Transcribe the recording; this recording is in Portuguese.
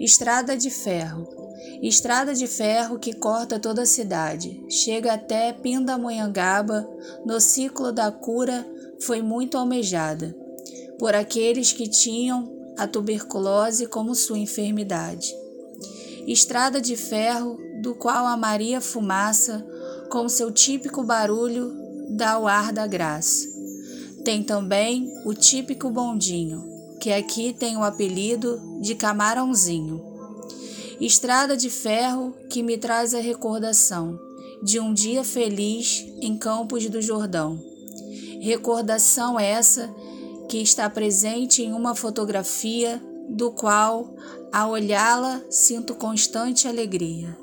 Estrada de ferro. Estrada de ferro que corta toda a cidade. Chega até Pindamonhangaba, no ciclo da cura, foi muito almejada por aqueles que tinham a tuberculose como sua enfermidade. Estrada de ferro, do qual a Maria fumaça, com seu típico barulho, dá o ar da graça. Tem também o típico bondinho, que aqui tem o apelido de camarãozinho. Estrada de ferro que me traz a recordação de um dia feliz em Campos do Jordão. Recordação essa que está presente em uma fotografia do qual, ao olhá-la, sinto constante alegria.